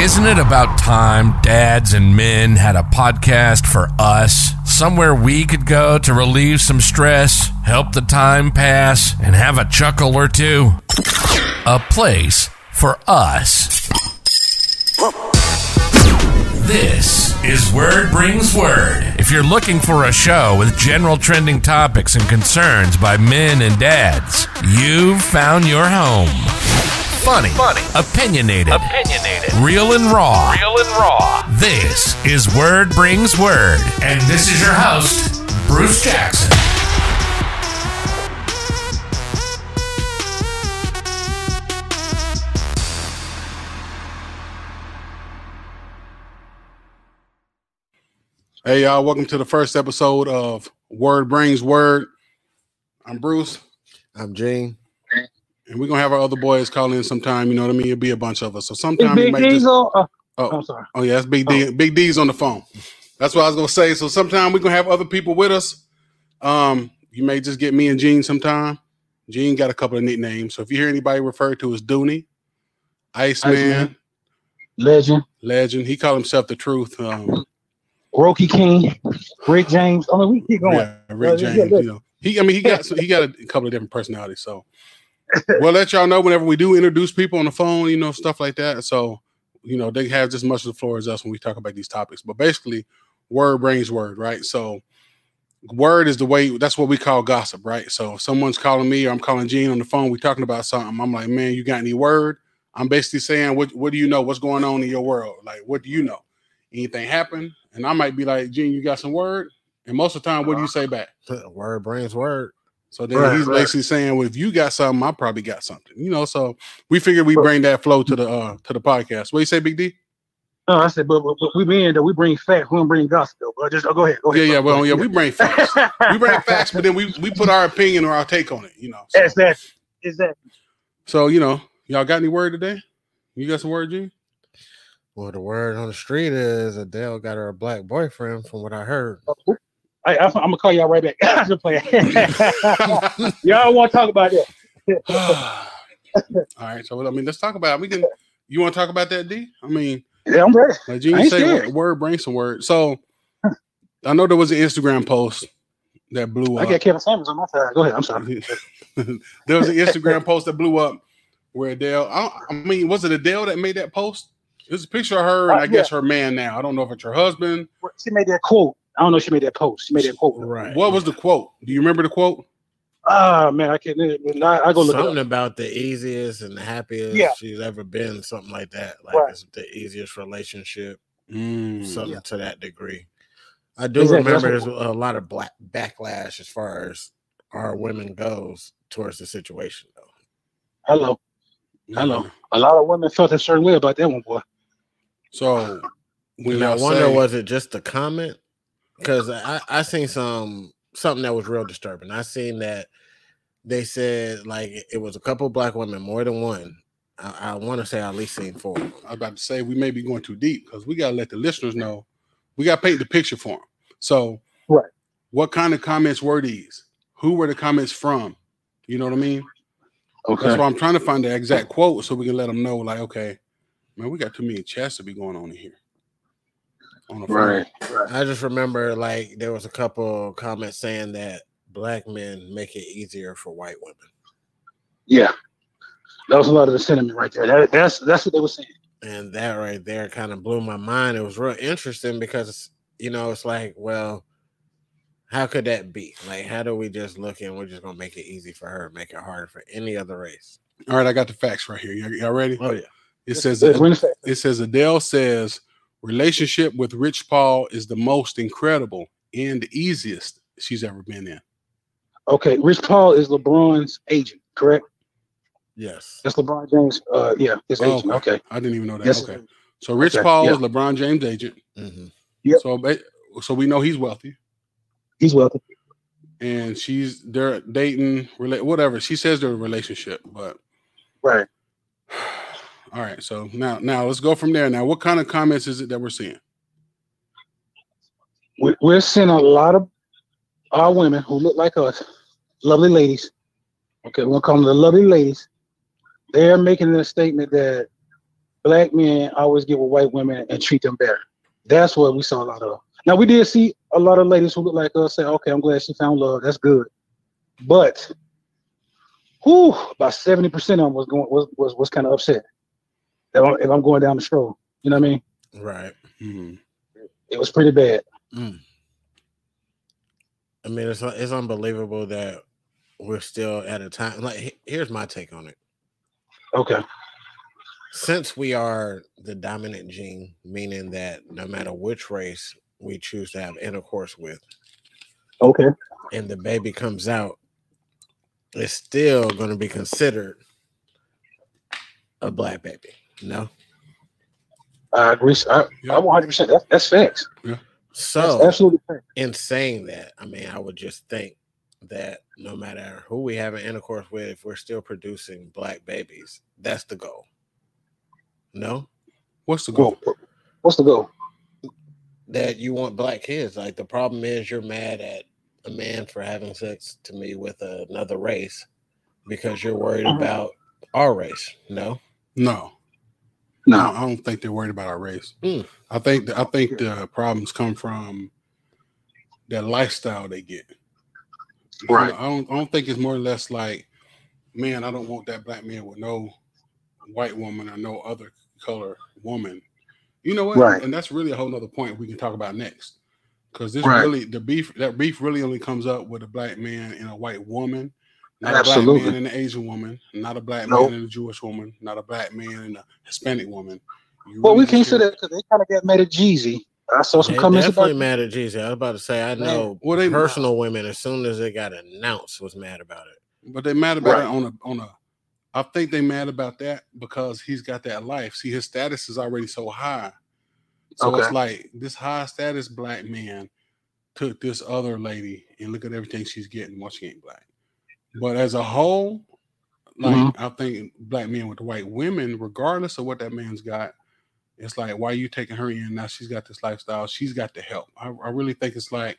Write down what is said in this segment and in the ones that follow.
Isn't it about time dads and men had a podcast for us? Somewhere we could go to relieve some stress, help the time pass, and have a chuckle or two? A place for us. This is Word Brings Word. If you're looking for a show with general trending topics and concerns by men and dads, you've found your home. Funny, Funny. opinionated, Opinionated. real and raw. Real and raw. This is Word Brings Word, and this is your host, Bruce Jackson. Hey y'all, welcome to the first episode of Word Brings Word. I'm Bruce, I'm Gene. And we're gonna have our other boys call in sometime. You know what I mean? It'll be a bunch of us. So sometime Big might just. Diesel? Uh, Oh, I'm sorry. oh yeah, that's Big D. Big D's on the phone. That's what I was gonna say. So sometime we're gonna have other people with us. Um, you may just get me and Gene sometime. Gene got a couple of nicknames. So if you hear anybody referred to as Doony, Iceman, Iceman. Legend, Legend, he called himself the truth. Um, Roki King, Rick James. I mean, we keep going. Yeah, Rick Uh, James. You know, he. I mean, he got he got a couple of different personalities. So we'll let y'all know whenever we do introduce people on the phone. You know, stuff like that. So you know, they have as much of the floor as us when we talk about these topics. But basically, word brings word, right? So word is the way. That's what we call gossip, right? So if someone's calling me or I'm calling Gene on the phone. We talking about something. I'm like, man, you got any word? I'm basically saying, what What do you know? What's going on in your world? Like, what do you know? Anything happen? And I might be like, Gene, you got some word? And most of the time, what do you uh-huh. say back? Word brings word. So then Right, he's right. basically saying, "Well, if you got something, I probably got something." You know, so we figured we bring that flow to the uh to the podcast. What you say, Big D? No, I said, but, but, but we mean that we bring facts. We don't bring gospel. But just oh, go ahead. Go Yeah, ahead. yeah. bro. Well, yeah, we bring facts. we bring facts, but then we we put our opinion or our take on it. You know. So, Exactly. Exactly. so you know, y'all got any word today? You got some word, G? Well, the word on the street is Adele got her a black boyfriend, from what I heard. I, I'm gonna call y'all right back. I'm just playing. y'all want to talk about that? All right. So I mean, let's talk about. It. We can. You want to talk about that, D? I mean, Yeah, I'm ready. like say, scared. word, brings some word. So I know there was an Instagram post that blew up. I got Kevin Samuels on my side. Go ahead. I'm sorry. there was an Instagram post that blew up where Adele. I, I mean, was it Adele that made that post? It was a picture of her and Uh, I guess her man now. I don't know if it's her husband. She made that quote. I don't know. if She made that post. She made that quote. Right. What was the quote? Do you remember the quote? Ah man, I can't. I, I go look. it Something up. about the easiest and the happiest Yeah. she's ever been, something like that. Like Right. it's the easiest relationship, Mm. something to that degree. I do Exactly, remember what- there's a lot of black backlash as far as our women goes towards the situation, though. Hello. Hello. A lot of women felt a certain way about that one, boy. So when And I y'all wonder, say, was it just the comment? Because I I seen some something that was real disturbing. I seen that they said like it was a couple black women, more than one. I, I want to say I at least seen four. I was about to say we may be going too deep because we gotta let the listeners know. We gotta paint the picture for them. So, Right. What kind of comments were these? Who were the comments from? You know what I mean? Okay. That's why I'm trying to find the exact quote so we can let them know, like, okay, man, we got too many chats to be going on in here. On the phone. Right. I just remember like there was a couple comments saying that black men make it easier for white women. Yeah. That was a lot of the sentiment right there. That, that's that's what they were saying. and that right there kind of blew my mind. It was real interesting because you know it's like, well, how could that be? Like, how do we just look and we're just gonna make it easy for her, make it harder for any other race? All right, I got the facts right here. Y'all, y'all ready? Oh yeah, It says We're in effect. it says Adele says relationship with Rich Paul is the most incredible and the easiest she's ever been in. Okay. Rich Paul is LeBron's agent, correct? yes. That's LeBron James. Uh, yeah, his Oh, agent. Okay. I didn't even know that. Yes. okay. So Rich Okay, Paul yeah. is LeBron James' agent. hmm Yep. So so we know he's wealthy. He's wealthy. And she's they're dating, whatever. She says they're a relationship, but Right. all right. So now now let's go from there. Now, what kind of comments is it that we're seeing? We- We're seeing a lot of our women who look like us, lovely ladies. Okay, we'll call them the lovely ladies. They're making a statement that black men always get with white women and treat them better. That's what we saw a lot of. Now we did see a lot of ladies who look like us say, "Okay, I'm glad she found love. That's good." But, who about seventy percent of them was going was was, was kind of upset if I'm, if I'm going down the stroll. You know what I mean? Right. Mhm. It was pretty bad. I mean, it's it's unbelievable that we're still at a time. Like, here's my take on it. Okay. Since we are the dominant gene, meaning that no matter which race we choose to have intercourse with, Okay. and the baby comes out, it's still going to be considered a black baby. No. I agree. I, Yeah. I'm 100. percent That's that's facts. That's So, absolutely facts. in saying that, I mean, I would just think that no matter who we have an intercourse with, if we're still producing black babies, that's the goal. No, What's the goal? What's the goal? that you want black kids. Like the problem is, you're mad at a man for having sex to me with another race because you're worried Mhm. about our race. No, No, No. I I don't think they're worried about our race. Mm. I think the, I think the problems come from that lifestyle they get. You Right. I don't I don't think it's more or less like, man, I don't want that black man with no white woman or no other color woman. You know what? Right. And that's really a whole nother point we can talk about next. Because this Right. really the beef that beef really only comes up with a black man and a white woman, not a black man and an Asian woman, not a black Nope. man and a Jewish woman, not a black man and a Hispanic woman. You Well, we can't say that because they kind of got mad at Jeezy. I saw some they comments definitely about mad at Jesus. I was about to say, I know Well, they personal women as soon as it got announced was mad about it. But they mad about Right. it on a on a. I think they mad about that because he's got that life. See, his status is already so high. So it's like this high status black man took this other lady and look at everything she's getting while she ain't black. But as a whole, like Mhm. I think black men with white women, regardless of what that man's got, it's like why are you taking her in now? She's got this lifestyle. She's got the help. I, I really think it's like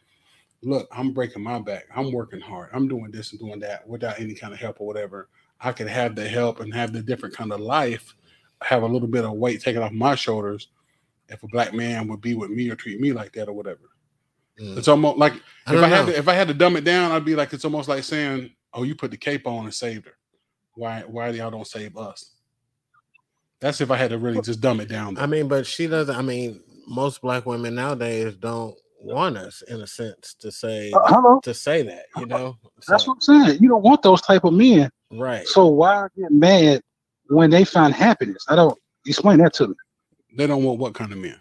look, I'm breaking my back. I'm working hard. I'm doing this and doing that without any kind of help or whatever. I could have the help and have the different kind of life, have a little bit of weight taken off my shoulders if a black man would be with me or treat me like that or whatever. Mm. It's almost like I if don't I had to, if I had to dumb it down, I'd be like it's almost like saying, "Oh, you put the cape on and saved her. Why why y'all don't save us?" That's if I had to really just dumb it down. I mean, but she doesn't. I mean, most black women nowadays don't want us, in a sense, to say Uh, hello. to say that. You know, That's what I'm saying. You don't want those type of men. right. So why get mad when they find happiness? I don't explain that to me. they don't want what kind of men?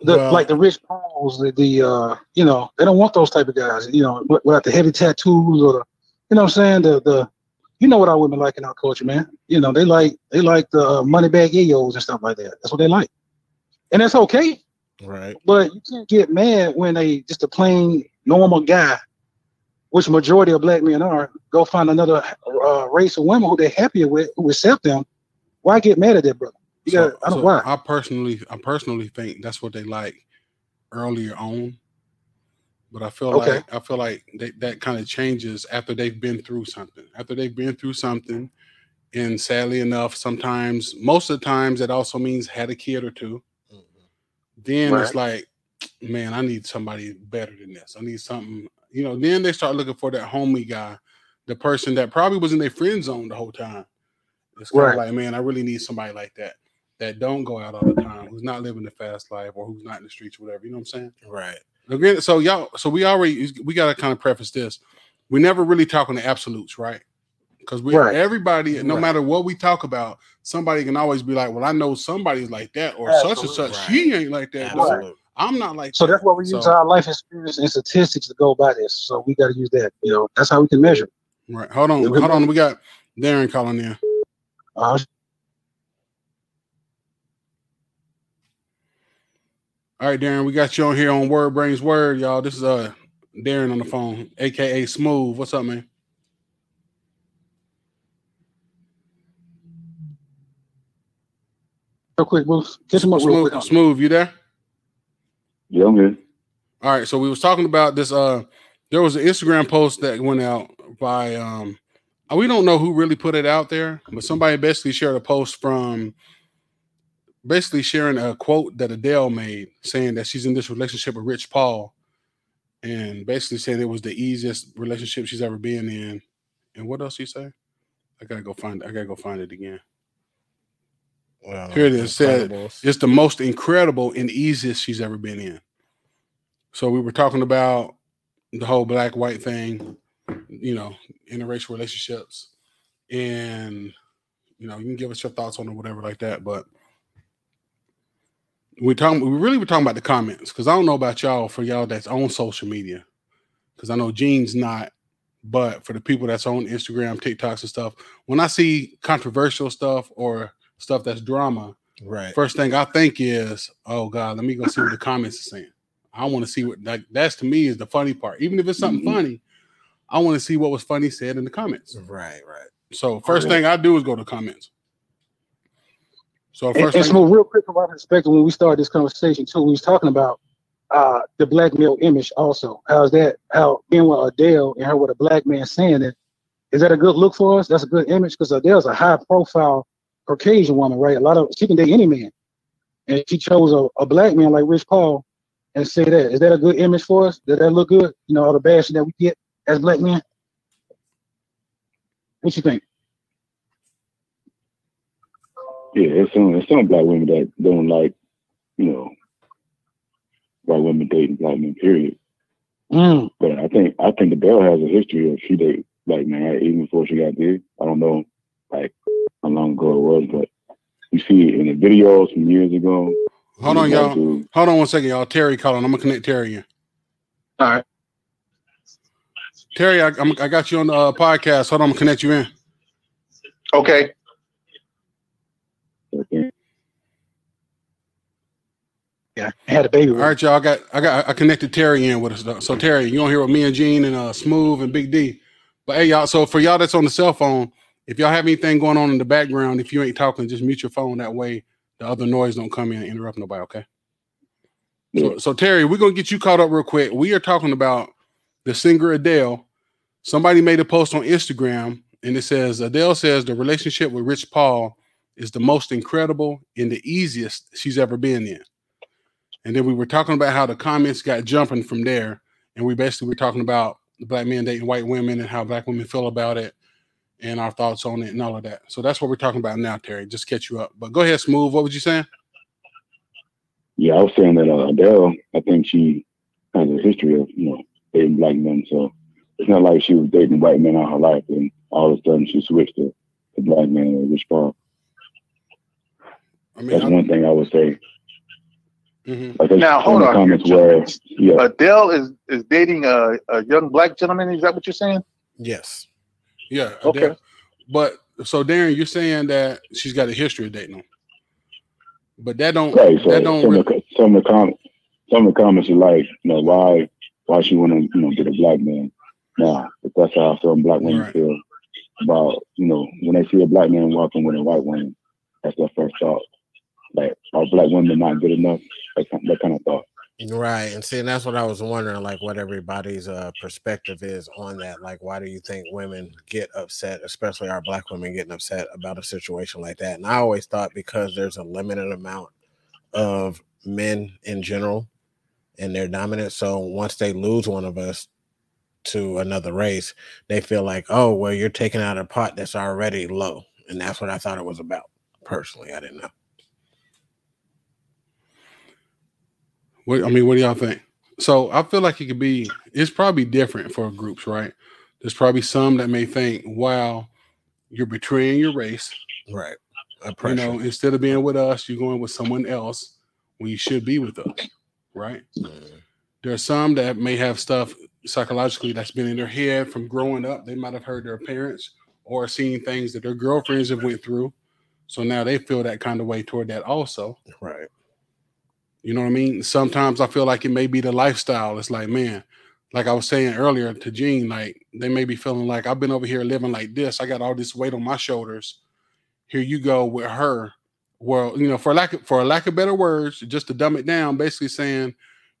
The, Well- like the rich Pauls, the, the uh, you know, they don't want those type of guys. You know, without the heavy tattoos or the, you know, what I'm saying the the, you know what our women like in our culture, man. You know, they like they like the uh, money bag yayos and stuff like that. That's what they like, and that's okay. Right. But you can't get mad when they just a plain normal guy, which majority of black men are, go find another uh, race of women who they're happier with, who accept them. Why get mad at that brother? You So- I don't so why. I personally, I personally think that's what they like earlier on. But I feel Okay. like I feel like they, that kind of changes after they've been through something. After they've been through something, and sadly enough, sometimes, most of the times, it also means had a kid or two. Mhm. Then it's like, man, I need somebody better than this. I need something, you know. Then they start looking for that homie guy, the person that probably was in their friend zone the whole time. It's kind Right. of like, man, I really need somebody like that that don't go out all the time, who's not living the fast life, or who's not in the streets, or whatever. You know what I'm saying? Right. Again, so y'all, so we already we got to kind of preface this. We never really talk on the absolutes, right? Because we Right. everybody, no Right. matter what we talk about, somebody can always be like, "Well, I know somebody's like that," or such and Absolutely. such. She ain't like that. Absolutely. I'm not like. So that. that's why we use So- our life experience and statistics to go by this. So we got to use that. You know, that's how we can measure. Right. Hold on. Hold on. We got Darren calling in. Uh, All right, Darren, we got you on here on Word Brings Word, y'all. This is uh Darren on the phone, aka Smooth. What's up, man? real quick, we'll catch them up real Smooth, quick. Smooth, you there? Yeah, I'm good. All right, so we was talking about this. Uh, there was an Instagram post that went out by um, we don't know who really put it out there, but somebody basically shared a post from basically sharing a quote that Adele made saying that she's in this relationship with Rich Paul and basically saying it was the easiest relationship she's ever been in. And what else you say? I gotta go find I gotta go find it again. Well, Here it is, said- It's the most incredible and easiest she's ever been in. So we were talking about the whole black white thing, you know, interracial relationships, and you know, you can give us your thoughts on it, whatever like that. But we're talking, we really were talking about the comments because I don't know about y'all for y'all that's on social media, because I know Gene's not, but for the people that's on Instagram, TikToks, and stuff, when I see controversial stuff or stuff that's drama, right. first thing I think is, oh God, let me go see what the comments are saying. I want to see what that that's to me is the funny part. Even if it's something Mhm. funny, I want to see what was funny said in the comments. Right, right. So first yeah. thing I do is go to comments. So first and thing, real quick from my perspective, when we started this conversation too, we was talking about uh the black male image also. How's that? How being with Adele and her with a black man saying it, is that a good look for us? That's a good image because Adele's a high profile Caucasian woman, right? A lot of she can date any man. And she chose a, a black man like Rich Paul and say that. Is that a good image for us? Does that look good? You know, all the bashing that we get as black men? What you think? Yeah, it's some it's some black women that don't like, you know, white women dating black men. Period. Mm, But I think I think Adele has a history of she date black men even before she got there. I don't know like how long ago it was, but you see it in the videos from years ago. hold on, y'all. dude. Hold on one second, y'all. Terry calling. I'm gonna connect Terry in. all right. Terry, I, I'm, I got you on the uh, podcast. Hold on, I'm gonna connect you in. Okay. Okay. Yeah, I had a baby. All right, y'all. I got I got I connected Terry in with us. though. So Terry, you gonna hear with me and Gene and uh Smooth and Big D. But hey, y'all. So for y'all that's on the cell phone, if y'all have anything going on in the background, if you ain't talking, just mute your phone. That way, the other noise don't come in and interrupt nobody. Okay. So, so Terry, we're gonna get you caught up real quick. We are talking about the singer Adele. Somebody made a post on Instagram and it says Adele says the relationship with Rich Paul is the most incredible and the easiest she's ever been in. And then we were talking about how the comments got jumping from there. And we basically were talking about the black men dating white women and how black women feel about it and our thoughts on it and all of that. So that's what we're talking about now, Terry. Just catch you up. But go ahead, Smooth. What was you saying? Yeah, I was saying that uh, Adele, I think she has a history of, you know, dating black men. So it's not like she was dating white men all her life and all of a sudden she switched to, to black men or Rich Paul. I mean, That's I, one thing I would say. Mhm. Like Now, hold on here, comments where, yeah, Adele is is dating a, a young black gentleman. Is that what you're saying? Yes. yeah. Okay. But so Darren, you're saying that she's got a history of dating them. But that don't right. So that don't some, really, of the, some of the comments, some of the comments are like, you know, why, why she want to, you know, get a black man. Now, if that's how some black women Right. feel about, you know, when they see a black man walking with a white woman, that's their first thought. Like, are black women not good enough? That kind, that kind of thought. Right. And see, and that's what I was wondering, like what everybody's uh perspective is on that. Like, why do you think women get upset, especially our black women getting upset about a situation like that? And I always thought because there's a limited amount of men in general and they're dominant. So once they lose one of us to another race, they feel like, oh, well, you're taking out a pot that's already low. And that's what I thought it was about. Personally, I didn't know. What I mean, what do y'all think? So I feel like it could be. It's probably different for groups, right? There's probably some that may think, "Wow, you're betraying your race." Right. You know, instead of being with us, you're going with someone else when you should be with us, right? Mm. There are some that may have stuff psychologically that's been in their head from growing up. They might have heard their parents or seen things that their girlfriends have went through, so now they feel that kind of way toward that also. Right. You know what I mean? Sometimes I feel like it may be the lifestyle. It's like, man, like I was saying earlier to Gene, like they may be feeling like I've been over here living like this. I got all this weight on my shoulders. Here you go with her. Well, you know, for lack of, for a lack of better words, just to dumb it down, basically saying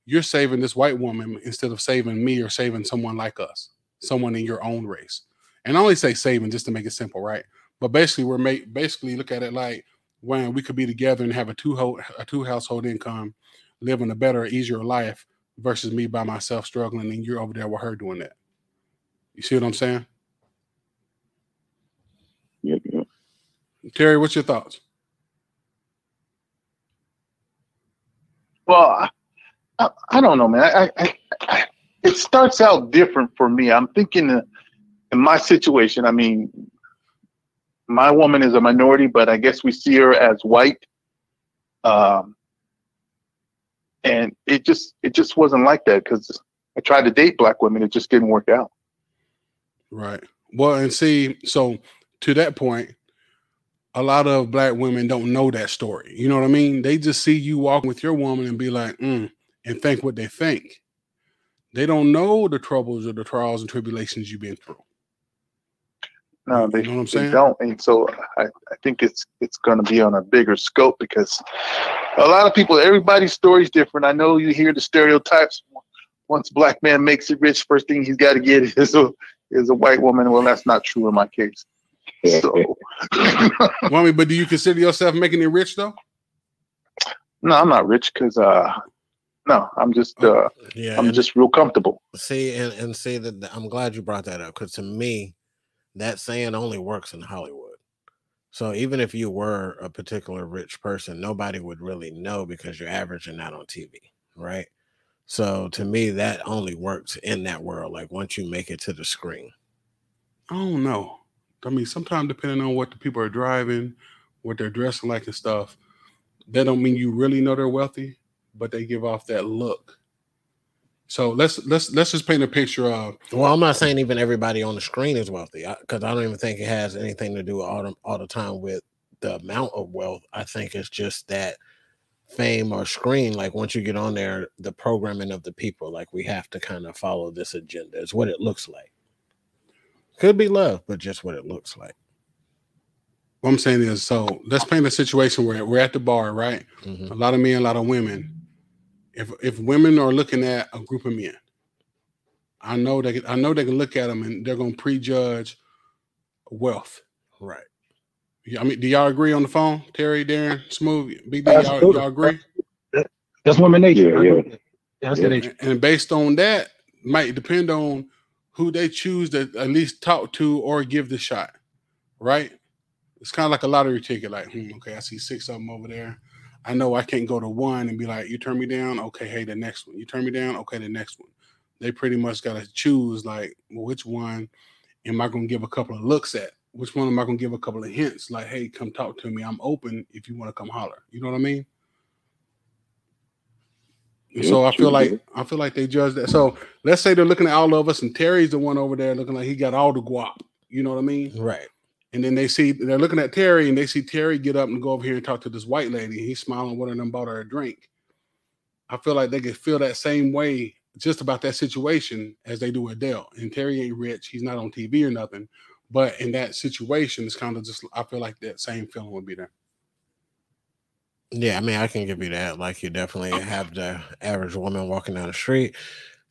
you're saving this white woman instead of saving me or saving someone like us, someone in your own race. And I only say saving just to make it simple, right? But basically, we're basically look at it like when we could be together and have a two ho- a two household income, living a better, easier life versus me by myself struggling and you're over there with her doing that. You see what I'm saying? Yep, yep. Terry, what's your thoughts? Well, I, I, don't know, man. I, I, I, it starts out different for me. I'm thinking in my situation. I mean, my woman is a minority, but I guess we see her as white. Um, and it just it just wasn't like that because I tried to date black women, it just didn't work out. Right. Well, and see, so to that point, a lot of black women don't know that story. You know what I mean? They just see you walking with your woman and be like, mm, and think what they think. They don't know the troubles or the trials and tribulations you've been through. No, they, You know what I'm they saying? don't, and so I, I think it's it's going to be on a bigger scope because a lot of people, everybody's story is different. I know you hear the stereotypes. Once a black man makes it rich, first thing he's got to get is a is a white woman. Well, that's not true in my case. So Well, I mean, but do you consider yourself making it rich though? no, I'm not rich because uh, no, I'm just uh, Yeah, I'm and- just real comfortable. see and, and see that that- I'm glad you brought that up because to me, that saying only works in Hollywood. So even if you were a particular rich person, nobody would really know because you're averaging that on TV, right? So to me, that only works in that world. Like once you make it to the screen. I don't know. I mean, sometimes depending on what the people are driving, what they're dressing like and stuff, that don't mean you really know they're wealthy, but they give off that look. So let's let's let's just paint a picture of Well, I'm not saying even everybody on the screen is wealthy because I, don't even think it has anything to do all the, all the time with the amount of wealth. I think it's just that fame or screen. Like once you get on there, the programming of the people, like we have to kind of follow this agenda. It's what it looks like. Could be love, but just what it looks like. what I'm saying is so let's paint a situation where we're at the bar, right? Mhm. A lot of men, a lot of women. If if women are looking at a group of men, I know they can, I know they can look at them and they're gonna prejudge wealth. Right. Yeah, I mean, do y'all agree on the phone, Terry, Darren, Smooth, Big D? Y'all, y'all agree? That's women nature. Yeah, yeah. Yeah, that's Yeah. nature. And based on that, might depend on who they choose to at least talk to or give the shot, right? It's kind of like a lottery ticket. Like, hmm, okay, I see six of them over there. I know I can't go to one and be like, "You turn me down, okay? Hey, the next one. You turn me down, okay? The next one." They pretty much got to choose like, well, which one am I going to give a couple of looks at? Which one am I going to give a couple of hints? Like, hey, come talk to me. I'm open if you want to come holler. You know what I mean? And Yeah, so I feel like. I feel like they judge that. So let's say they're looking at all of us, and Terry's the one over there looking like he got all the guap. You know what I mean? Right. And then they see they're looking at Terry, and they see Terry get up and go over here and talk to this white lady. He's smiling. One of them bought her a drink. I feel like they could feel that same way just about that situation as they do Adele. And Terry ain't rich. He's not on TV or nothing. But in that situation, it's kind of just I feel like that same feeling would be there. Yeah, I mean, I can give you that. Like, you definitely have the average woman walking down the street,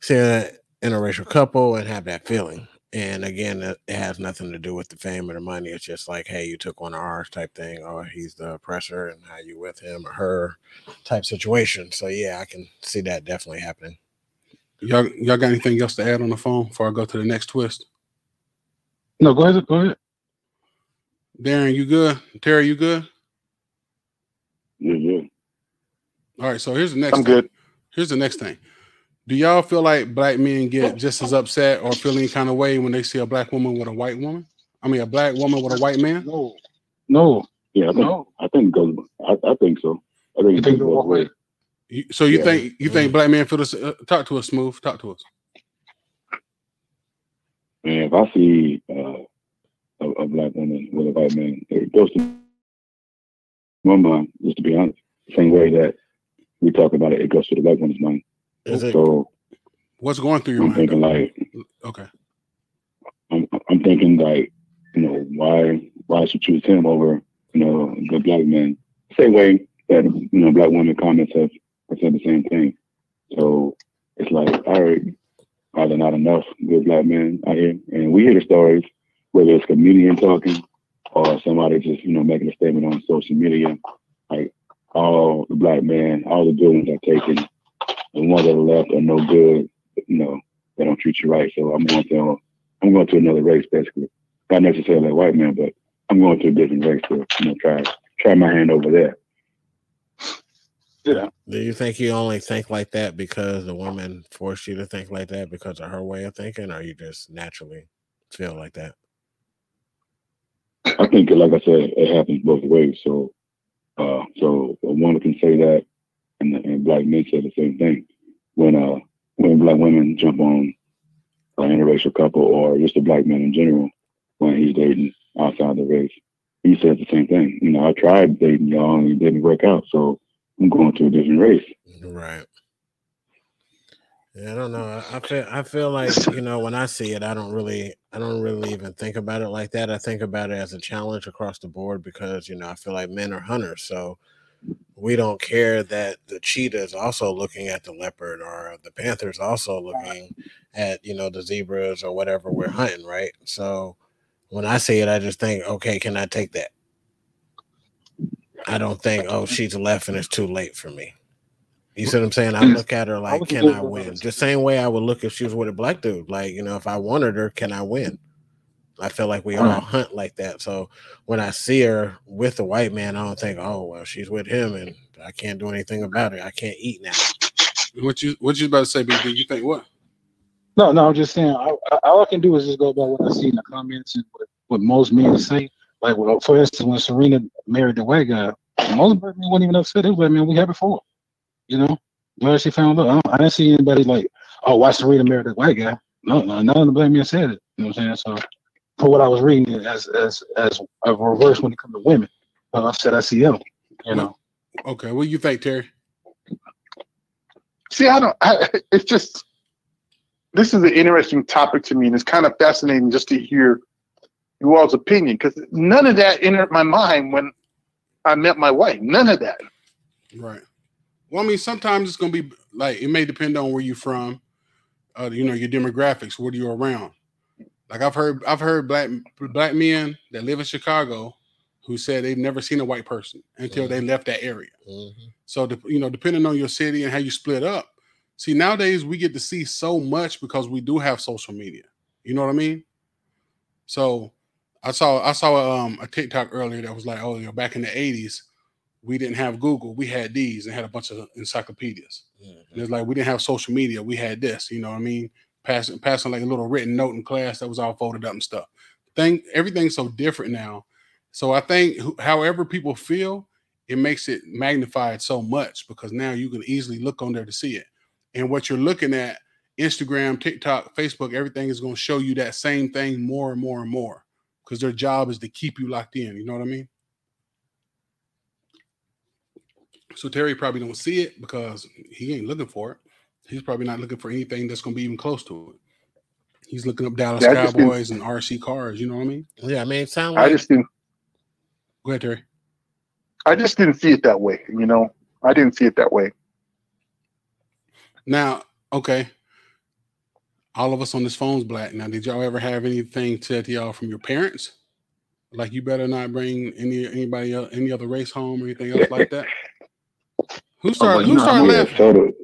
see an interracial couple, and have that feeling. And again, it it has nothing to do with the fame or the money. It's just like, hey, you took one of ours type thing, or he's the oppressor, and how you with him or her type situation. So yeah, I can see that definitely happening. Y'all, y'all got anything else to add on the phone before I go to the next twist? No, go ahead. Go ahead. Darren, you good? Terry, you good? Yeah, yeah. All right, so here's the next I'm thing. good. Here's the next thing. Do y'all feel like black men get just as upset or feel any kind of way when they see a black woman with a white woman? I mean, a black woman with a white man? No, no, Yeah, I think no. I think goes. I, I think so. I think You it think goes it'll both walk away? ways. You- So you Yeah. think you think black men feel this? Uh, talk to us, smooth. Talk to us. And if I see uh, a, a black woman with a white man, it goes to my mind. Just to be honest, same way that we talk about it, it goes to the black woman's mind. Is it So What's going through your I'm mind? thinking though? like Okay. I'm, I'm thinking like, you know, why why I should choose him over, you know, the black man. Same way that you know black women comments have, have said the same thing. So it's like, all right, are there not enough good black men out here? And we hear the stories, whether it's comedian talking or somebody just you know making a statement on social media, like all the black men, all the good ones are taken, the ones that are left are no good. You know, they don't treat you right. So I'm going to I'm going to another race basically. Not necessarily a white man, but I'm going to a different race to you know try try my hand over there. Yeah. Do you think you only think like that because the woman forced you to think like that because of her way of thinking, or you just naturally feel like that? I think, like I said, it happens both ways. So, uh, so a woman can say that, and, and black men say the same thing. When uh, when black women jump on an interracial couple or just a black man in general, when he's dating outside the race, he says the same thing. You know, I tried dating y'all and it didn't work out, so I'm going to a different race. Right. Yeah, I don't know. I, feel I feel like you know when I see it, I don't really I don't really even think about it like that. I think about it as a challenge across the board because you know I feel like men are hunters, so we don't care that the cheetah is also looking at the leopard or the panther's also looking at you know the zebras or whatever we're hunting, right? So when I see it, I just think, okay, can I take that? I don't think, oh, she's left and it's too late for me. You see what I'm saying? I look at her like, can I win? The same way I would look if she was with a black dude. Like, you know, if I wanted her, can I win? I feel like we all Right. Uh-huh. hunt like that. So when I see her with a white man, I don't think, oh well, she's with him and I can't do anything about it. I can't eat now. What you what you about to say, BB? You think what? No, no, I'm just saying. I, I, all I can do is just go by what I see in the comments and what, what most men say. Like, well, for instance, when Serena married the white guy, most black men weren't even upset. They was like, man, we happy for her. You know, glad she found love. I, don't- I didn't see anybody like, oh, why Serena married that white guy? No, no, none of the black men said it. You know what I'm saying? So, for what I was reading, as as as a reverse when it comes to women, uh, I said I see them. You know, Okay, what do you think, Terry? See, I don't. I, it's just this is an interesting topic to me, and it's kind of fascinating just to hear you all's opinion because none of that entered my mind when I met my wife. None of that. Right. Well, I mean, sometimes it's gonna be like it may depend on where you're from, uh, you know, your demographics, what are you around. Like I've heard, I've heard black black men that live in Chicago who said they've never seen a white person until they left that area. Mhm. So, you know, depending on your city and how you split up. See, nowadays we get to see so much because we do have social media. You know what I mean? So, I saw I saw um, a TikTok earlier that was like, oh, you know, back in the '80s, we didn't have Google, we had these and had a bunch of encyclopedias. Mhm. And it's like we didn't have social media, we had this. You know what I mean? Passing passing like a little written note in class that was all folded up and stuff. Thing everything's so different now. So I think however people feel, it makes it magnified so much because now you can easily look on there to see it. And what you're looking at, Instagram, TikTok, Facebook, everything is going to show you that same thing more and more and more because their job is to keep you locked in. You know what I mean? So Terry probably don't see it because he ain't looking for it. He's probably not looking for anything that's going to be even close to it. He's looking up Dallas Yeah, I just didn't- Cowboys and RC cars. You know what I mean? Yeah, I mean, it sounds I like just didn't. Go ahead, Terry. I just didn't see it that way. You know, I didn't see it that way. Now, okay. All of us on this phone's black. Now, did y'all ever have anything said to y'all from your parents? Like you better not bring any anybody else, any other race home or anything else like that? Who oh, started? well, Who started laughing?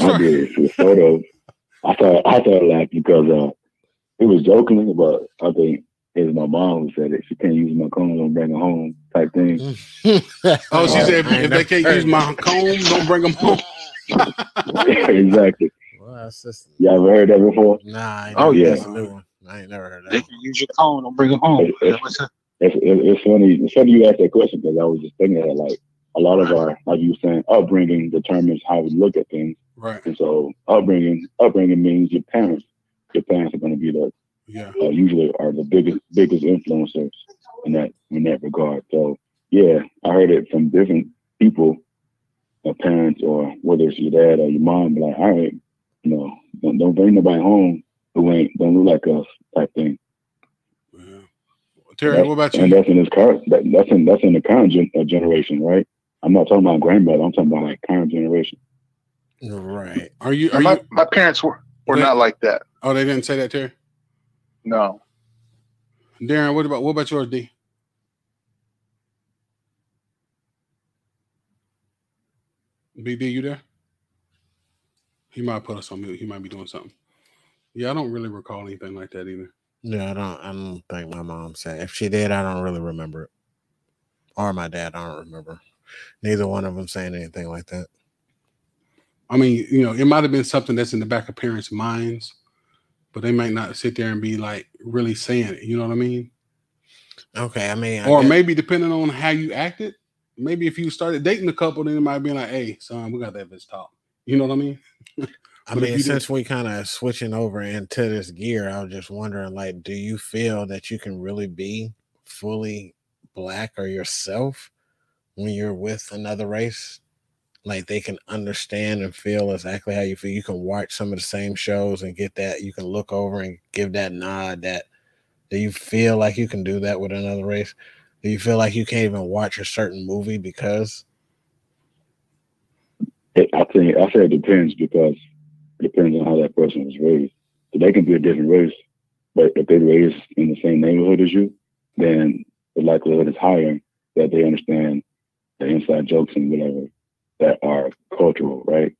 Sort of. Who I did. It sort of. I thought I thought laughing because uh, it was jokingly, but I think it was my mom who said it. She can't use my comb, don't bring her home, type thing. Oh, she Uh, said if, I ain't if they can't use my comb, don't bring them home. exactly. Well, that's just, You ever heard that before? nah, Oh, yeah. that's a new one. I ain't never heard that. they that. can use your phone, don't bring them home. It- it- What's that? It's, it's funny. It's funny you asked that question because I was just thinking that like a lot of our, like you were saying, upbringing determines how we look at things. Right. And so upbringing, upbringing means your parents. Your parents are going to be the Yeah. uh, usually are the biggest biggest influencers in that in that regard. So yeah, I heard it from different people, uh, parents or whether it's your dad or your mom, like, all right, you know, don't, don't bring nobody home who ain't don't look like us type thing. Terry, what about you? And that's in this current that, that's in that's in the current gen, uh, generation, right? I'm not talking about grandmother. I'm talking about like current generation. Right. Are you? Are my, you? my parents were, were Wait. not like that. Oh, they didn't say that, to you. No. Darren, what about what about yours, D? Big D, you there? He might put us on mute. He might be doing something. Yeah, I don't really recall anything like that either. Yeah, I don't. I don't think my mom said. If she did, I don't really remember it. Or my dad, I don't remember. Neither one of them saying anything like that. I mean, you know, it might have been something that's in the back of parents' minds, but they might not sit there and be like really saying it. You know what I mean? Okay, I mean, I or guess- maybe depending on how you acted, maybe if you started dating a couple, then it might be like, "Hey, son, we got that bitch talk." You know what I mean? I mean, you did- since we kind of switching over into this gear, I was just wondering, like, do you feel that you can really be fully black or yourself when you're with another race? Like they can understand and feel exactly how you feel. You can watch some of the same shows and get that. You can look over and give that nod. That do you feel like you can do that with another race? Do you feel like you can't even watch a certain movie because? It, I think I say it depends because it depends on how that person was raised. So they can be a different race, but if they're raised in the same neighborhood as you, then the likelihood is higher that they understand the inside jokes and whatever that are cultural, right?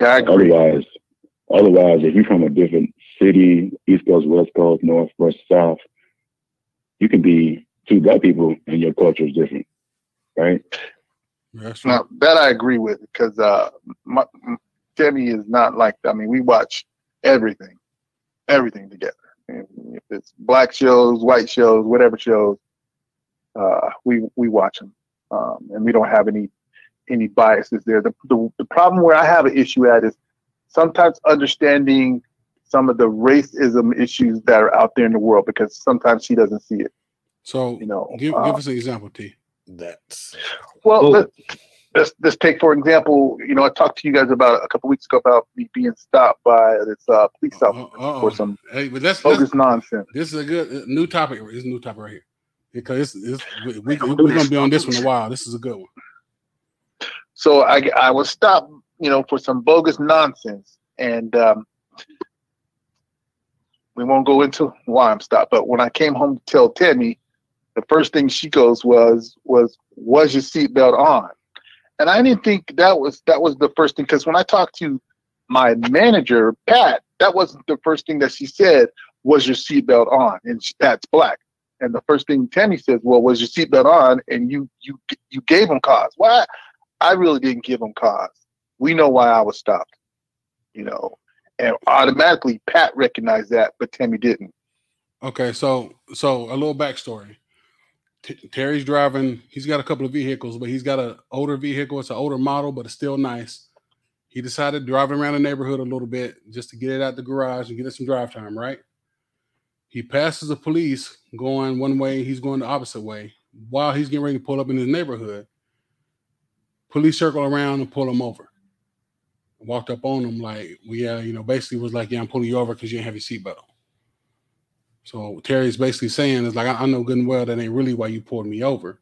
Yeah, I agree. Otherwise, otherwise, if you're from a different city, East Coast, West Coast, North versus South, you can be two black people and your culture is different, right? That's true. Now that I agree with because uh, my, m- is not like. I mean, we watch everything, everything together. And if it's black shows, white shows, whatever shows, uh, we we watch them, um, and we don't have any any biases there. The, the the problem where I have an issue at is sometimes understanding some of the racism issues that are out there in the world because sometimes she doesn't see it. So You know, give uh, give us an example, T. That's Well, let, let's let's take for example. You know, I talked to you guys about a couple weeks ago about me being stopped by this uh, police officer Uh-oh. for some Hey, but that's, bogus that's nonsense. this is a good uh, new topic. This is a new topic right here because this, this we, we, we're gonna be on this one a while. This is a good one. So I I was stopped, you know, for some bogus nonsense, and um, we won't go into why I'm stopped. But when I came home to tell Tammy, the first thing she goes was was was your seatbelt on? And I didn't think that was that was the first thing because when I talked to my manager Pat, that wasn't the first thing that she said was your seatbelt on, and she, Pat's black. And the first thing Tammy says, well, was your seatbelt on? And you you you gave him cause. Why? I really didn't give him cause. We know why I was stopped, you know, and automatically Pat recognized that, but Tammy didn't. Okay, so so a little backstory. T- Terry's driving. He's got a couple of vehicles, but he's got an older vehicle. It's an older model, but it's still nice. He decided driving around the neighborhood a little bit just to get it out the garage and get it some drive time. Right. He passes the police going one way. He's going the opposite way. While he's getting ready to pull up in his neighborhood, police circle around and pull him over. Walked up on him like, well, yeah, you know, basically was like, yeah, I'm pulling you over because you didn't have your seatbelt on. So Terry's basically saying is like I, I know good and well that ain't really why you pulled me over,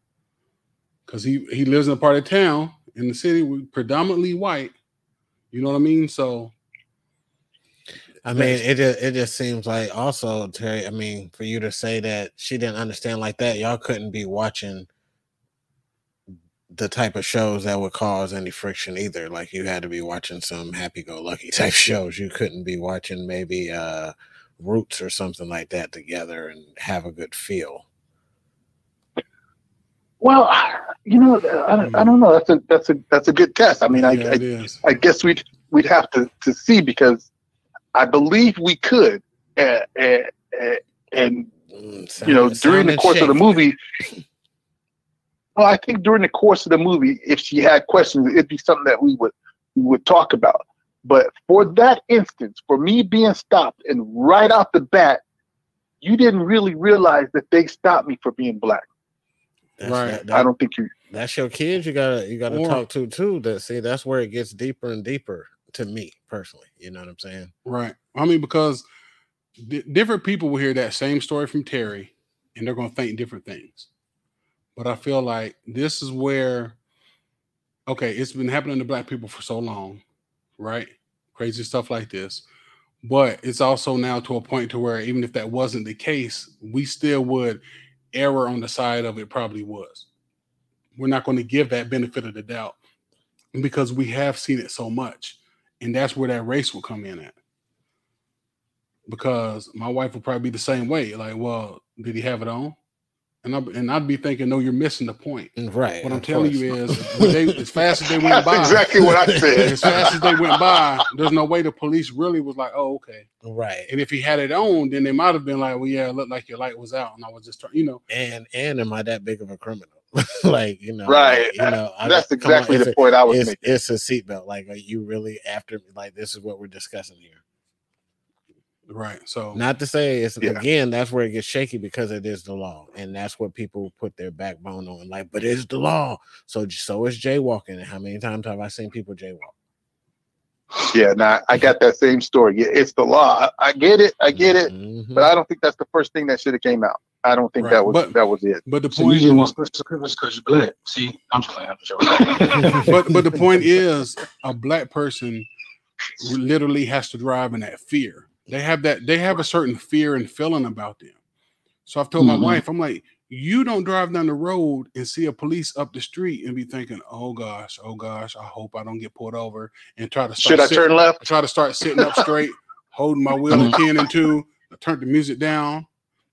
because he he lives in a part of town in the city predominantly white. You know what I mean? So I mean, it just it just seems like also Terry. I mean, for you to say that she didn't understand like that, y'all couldn't be watching the type of shows that would cause any friction either. Like you had to be watching some happy-go-lucky type shows. You couldn't be watching maybe uh Roots or something like that together and have a good feel. Well, you know, I, don't- I don't know. That's a that's a that's a good test. I mean, I, yeah, I it is. I guess we'd we'd have to to see because I believe we could, uh, uh, uh, and Mm, you know, during the sounded course of the movie. Well, I think during the course of the movie, if she had questions, it'd be something that we would we would talk about. But for that instance, for me being stopped and right off the bat, you didn't really realize that they stopped me for being black. That's, Right. that- I don't think you. that's your kids. You gotta you gotta Or- talk to too. That see, that's where it gets deeper and deeper to me personally. You know what I'm saying? Right. I mean, because di- different people will hear that same story from Terry and they're going to think different things. But I feel like this is where, okay, it's been happening to black people for so long, right? Crazy stuff like this. But it's also now to a point to where even if that wasn't the case, we still would error on the side of it probably was. We're not going to give that benefit of the doubt because we have seen it so much. And that's where that race will come in at. Because my wife will probably be the same way. Like, well, did he have it on? And I and I'd be thinking, no, you're missing the point. Mm, right. What I'm telling course. you is, they, as fast as they went That's by, exactly what I said. as fast as they went by, there's no way the police really was like, oh, okay. right. And if he had it on, then they might have been like, well, yeah, it looked like your light was out, and I was just trying, you know, And and am I that big of a criminal? like you know, Right. like, you know, I- That's come on, exactly it's the a- point I was it's, making. it's a seatbelt. Like, are you really after? Like, this is what we're discussing here. right? So Not to say it's Yeah. again. That's where it gets shaky because it is the law, and that's what people put their backbone on. Like, but it's the law. So so is jaywalking. And how many times have I seen people jaywalk? Yeah, now I got that same story. Yeah, it's the law. I, I get it. I get it. Mhm. But I don't think that's the first thing that should have came out. I don't think Right, that was but- that was it. but the So you point, just want special privilege because you're black. See, I'm just playing. I'm but but the point is, a black person literally has to drive in that fear. They have that. They have a certain fear and feeling about them. So I've told Mhm. my wife, I'm like, you don't drive down the road and see a police up the street and be thinking, oh gosh, oh gosh, I hope I don't get pulled over and try to start Should I sit- turn left? I try to start sitting up straight, holding my wheel at 10 and 2, I turn the music down.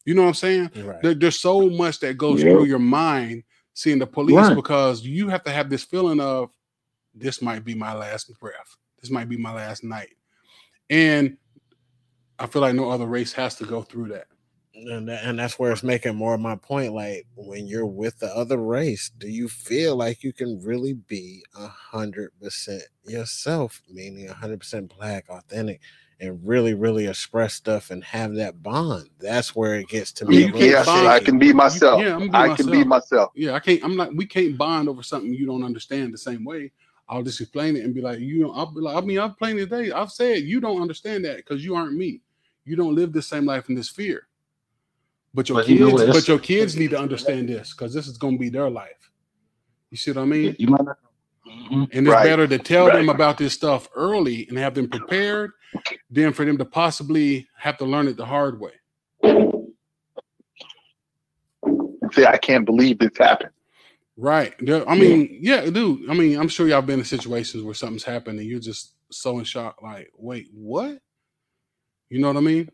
You know what I'm saying? Right. There- there's so much that goes Yep. through your mind seeing the police Right. because you have to have this feeling of this might be my last breath. This might be my last night. And I feel like no other race has to go through that. and and that's where it's making more of my point. Like when you're with the other race, do you feel like you can really be a hundred percent yourself, meaning a hundred percent black, authentic, and really, really express stuff and have that bond? That's where it gets to me. You a can't little Yes, bond. I can be myself. Yeah, I'm gonna be I can be myself. myself. Yeah, I can't. I'm not. We can't bond over something you don't understand the same way. I'll just explain it and be like, you know, I'll be like, I mean, I'm playing today. I've said you don't understand that because you aren't me. You don't live the same life in this fear. But your But you know kids, but your kids need to understand this because this is going to be their life. You see what I mean? you might not. Mhm. And it's Right. better to tell them about this stuff early and have them prepared than for them to possibly have to learn it the hard way. Say, I can't believe this happened. Right. I mean, yeah, dude. I mean, I'm sure y'all been in situations where something's happened and you're just so in shock, like, wait, what? You know what I mean?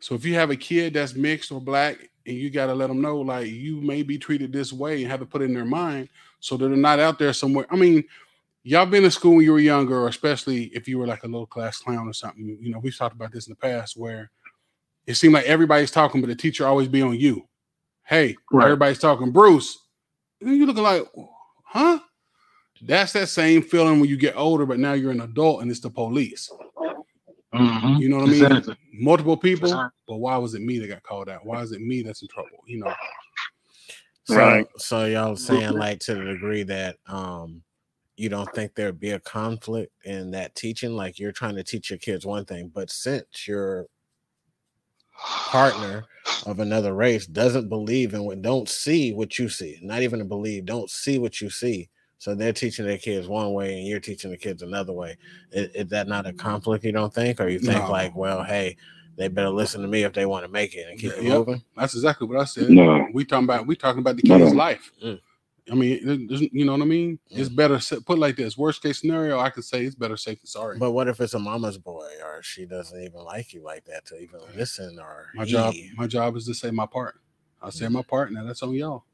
So if you have a kid that's mixed or black and you got to let them know, like, you may be treated this way and have to put it in their mind so they're not out there somewhere. I mean, y'all been in school when you were younger, or especially if you were like a little class clown or something. You know, we've talked about this in the past where it seemed like everybody's talking, but the teacher always be on you. Hey, Right. everybody's talking, Bruce. And you looking like, huh? That's that same feeling when you get older, but now you're an adult and it's the police. Mhm. You know what I mean? Exactly. Multiple people, but why was it me that got called out? Why is it me that's in trouble? You know, So, Right. so y'all saying like to the degree that um you don't think there'd be a conflict in that teaching, like you're trying to teach your kids one thing, but since your partner of another race doesn't believe in what don't see what you see, not even to believe, don't see what you see. So they're teaching their kids one way and you're teaching the kids another way. Is, is that not a conflict you don't think? Or you think No. like, well, hey, they better listen to me if they want to make it and keep it Yep. moving? that's exactly what I said. No. We talking about we talking about the No, kid's no. life. Mm. I mean, it- it- you know what I mean? It's better put like this. Worst case scenario, I could say it's better safe than sorry. But what if it's a mama's boy or she doesn't even like you like that to even listen or My job, my job is to say my part. I say my part, now that's on y'all.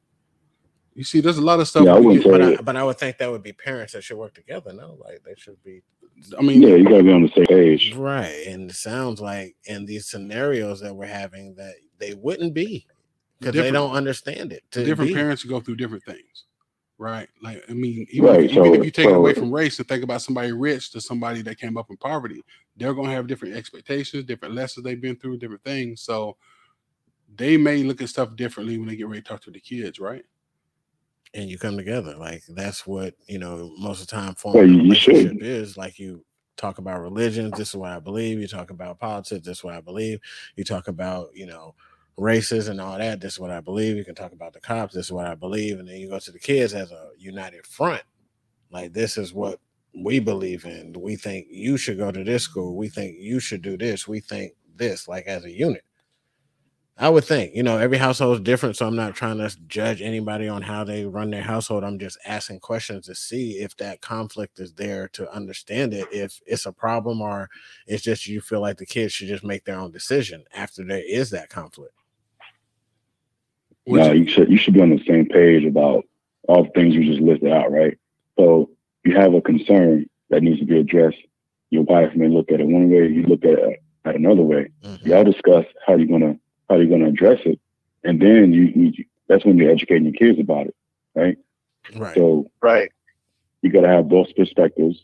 You see, there's a lot of stuff. Yeah, I we wouldn't get- But I, but I would think that would be parents that should work together. No, like they should be I mean, Yeah, you gotta be on the same page. right. And it sounds like in these scenarios that we're having that they wouldn't be because they don't understand it. To different be. parents go through different things, right? Like, I mean, even, Right, if, even so- if you take it away from race and think about somebody rich to somebody that came up in poverty, they're gonna have different expectations, different lessons they've been through, different things. So they may look at stuff differently when they get ready to talk to the kids, right? And you come together. Like that's what you know. Most of the time, Well, forming a you- you should. relationship is like you talk about religions. This is what I believe. You talk about politics. This is what I believe. You talk about you know races and all that. This is what I believe. You can talk about the cops. This is what I believe. And then you go to the kids as a united front. Like this is what we believe in. We think you should go to this school. We think you should do this. We think this, like as a unit. I would think, you know, every household is different. So I'm not trying to judge anybody on how they run their household. I'm just asking questions to see if that conflict is there to understand it, if it's a problem or it's just you feel like the kids should just make their own decision after there is that conflict. No, you should you should be on the same page about all the things you just listed out, right? So you have a concern that needs to be addressed. Your wife may look at it one way, you look at it at another way. Mhm. Y'all discuss how you're gonna how you're gonna address it, and then you, you that's when you're educating your kids about it, right? Right. So Right. you got to have both perspectives,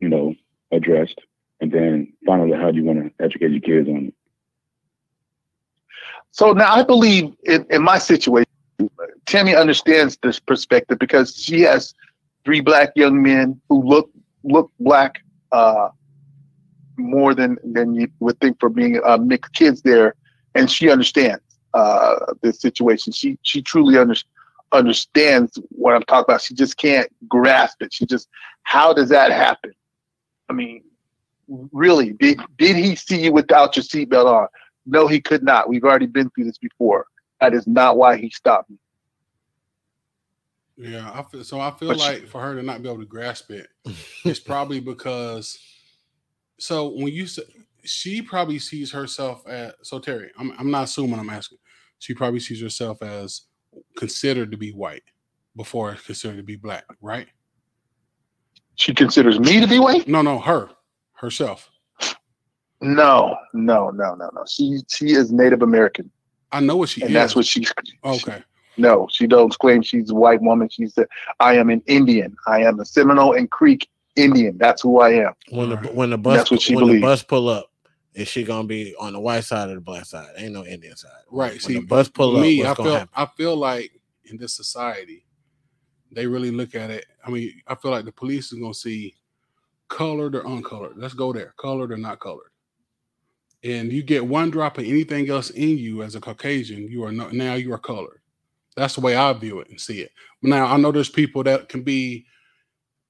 you know, addressed, and then finally, how do you want to educate your kids on it? So now I believe in, in my situation, Tammy understands this perspective because she has three black young men who look look black uh, more than than you would think for being uh, mixed kids there, and she understands uh, the situation. She she truly under, understands what I'm talking about. She just can't grasp it. She just how does that happen? I mean, really, did did he see you without your seatbelt on? No, he could not. We've already been through this before. That is not why he stopped me. Yeah, I feel so. I feel But she- like for her to not be able to grasp it, it's probably because. So when you say she probably sees herself as so Terry, I'm I'm not assuming I'm asking. She probably sees herself as considered to be white before considered to be black, right? She considers me to be white? No, no, her herself. No, no, no, no, no. She she is Native American, I know what she and is. that's what she's. okay. No, she don't claim she's a white woman. She said, "I am an Indian. I am a Seminole and Creek Indian. That's who I am." when the when the bus That's what she when the bus pull up, is she gonna be on the white side or the black side? Ain't no Indian side. Right. When See, bus pull me, up, I what's gonna feel happen? I feel like in this society, they really look at it. I mean, I feel like the police is gonna see colored or uncolored. Let's go there, colored or not colored. And you get one drop of anything else in you as a Caucasian, you are not now you are colored. That's the way I view it and see it. Now I know there's people that can be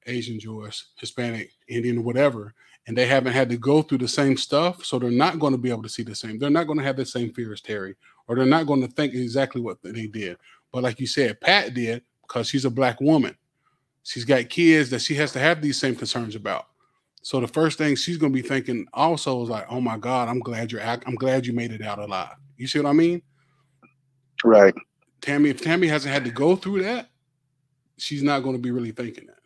Asian, Jewish, Hispanic, Indian, whatever, and they haven't had to go through the same stuff, so they're not going to be able to see the same. They're not going to have the same fear as Terry, or they're not going to think exactly what they did. But like you said, Pat did because she's a black woman. She's got kids that she has to have these same concerns about. So the first thing she's going to be thinking also is like, "Oh my God, I'm glad you're act- I'm glad you made it out alive." You see what I mean? Right. Tammy, if Tammy hasn't had to go through that, she's not going to be really thinking that.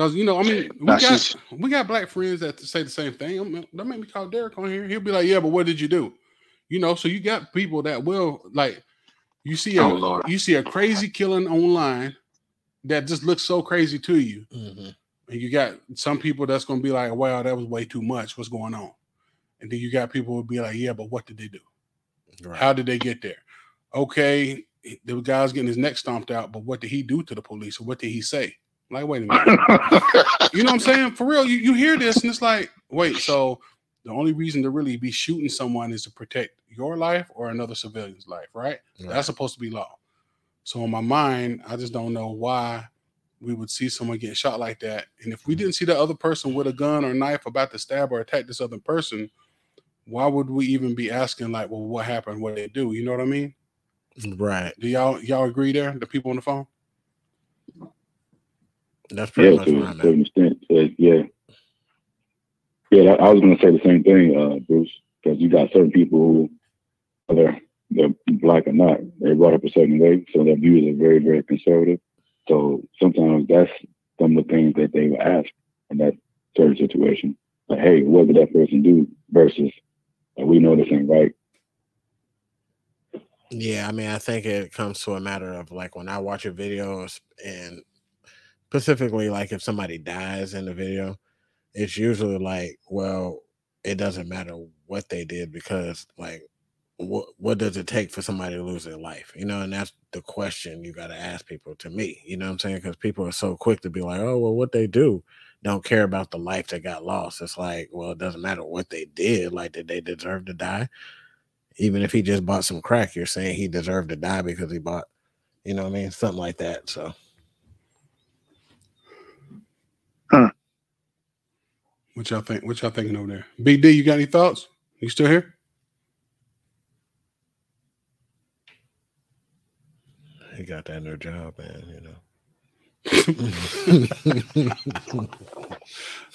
Because you know, I mean, we Nah, got she's- we got black friends that say the same thing. I mean, Don't make me call Derek on here. He'll be like, "Yeah, but what did you do?" You know, so you got people that will like. You see a Oh, Lord. you see a crazy killing online that just looks so crazy to you, Mhm. and you got some people that's going to be like, "Wow, that was way too much. What's going on?" And then you got people who be like, "Yeah, but what did they do?" Right. How did they get there? Okay, the guy's getting his neck stomped out, but what did he do to the police or what did he say? Like, wait a minute. you know what I'm saying? For real, you, you hear this and it's like, wait, so the only reason to really be shooting someone is to protect your life or another civilian's life, right? Right. That's supposed to be law. So in my mind, I just don't know why we would see someone getting shot like that. And if we didn't see the other person with a gun or knife about to stab or attack this other person, why would we even be asking like, well, what happened? What did they do? You know what I mean? right. Do y'all y'all agree there? The people on the phone? That's pretty Yeah, much to a certain extent. Uh, yeah. Yeah, I I was going to say the same thing, uh, Bruce, because you got certain people who, whether they're black or not, they're brought up a certain way, so their views are very, very conservative. So sometimes that's some of the things that they will ask in that certain situation. Like, hey, what did that person do? Versus, uh, we know this ain't right. Yeah, I mean, I think it comes to a matter of like when I watch a video and specifically like if somebody dies in the video, it's usually like, well, it doesn't matter what they did because like what what does it take for somebody to lose their life? You know, and that's the question you got to ask people to me. You know what I'm saying? Because people are so quick to be like, oh, well, what they do don't care about the life that got lost. It's like, well, it doesn't matter what they did. Like, did they deserve to die? even if he just bought some crack, you're saying he deserved to die because he bought, you know what I mean? Something like that. So What y'all think? What y'all thinking over there? BD, you got any thoughts? You still here? He got that new job, man. You know.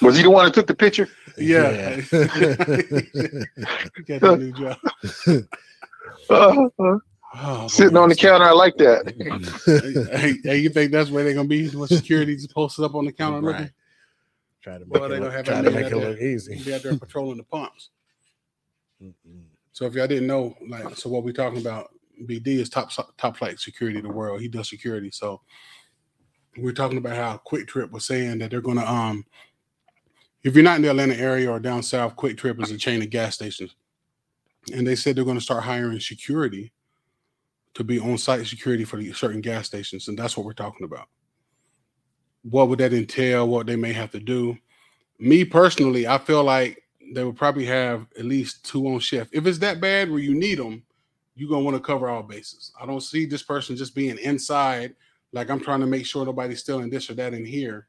Was he the one that took the picture? Yeah. you got that new job. Uh, uh, Oh, sitting on the counter, I like that. hey, hey, you think that's where they're gonna be? When security's posted up on the counter looking? Try to make Well, they it look, have try to make it there. look easy. Be out there patrolling the pumps. Mm-mm. So if y'all didn't know, like, so what we're talking about, BD is top top flight security in the world. He does security. So we're talking about how QuikTrip was saying that they're gonna um, if you're not in the Atlanta area or down south, QuikTrip is a chain of gas stations, and they said they're gonna start hiring security to be on site security for the certain gas stations, and that's what we're talking about. What would that entail? What they may have to do? Me personally, I feel like they would probably have at least two on shift. If it's that bad where you need them, you're gonna want to cover all bases. I don't see this person just being inside, like I'm trying to make sure nobody's stealing this or that in here.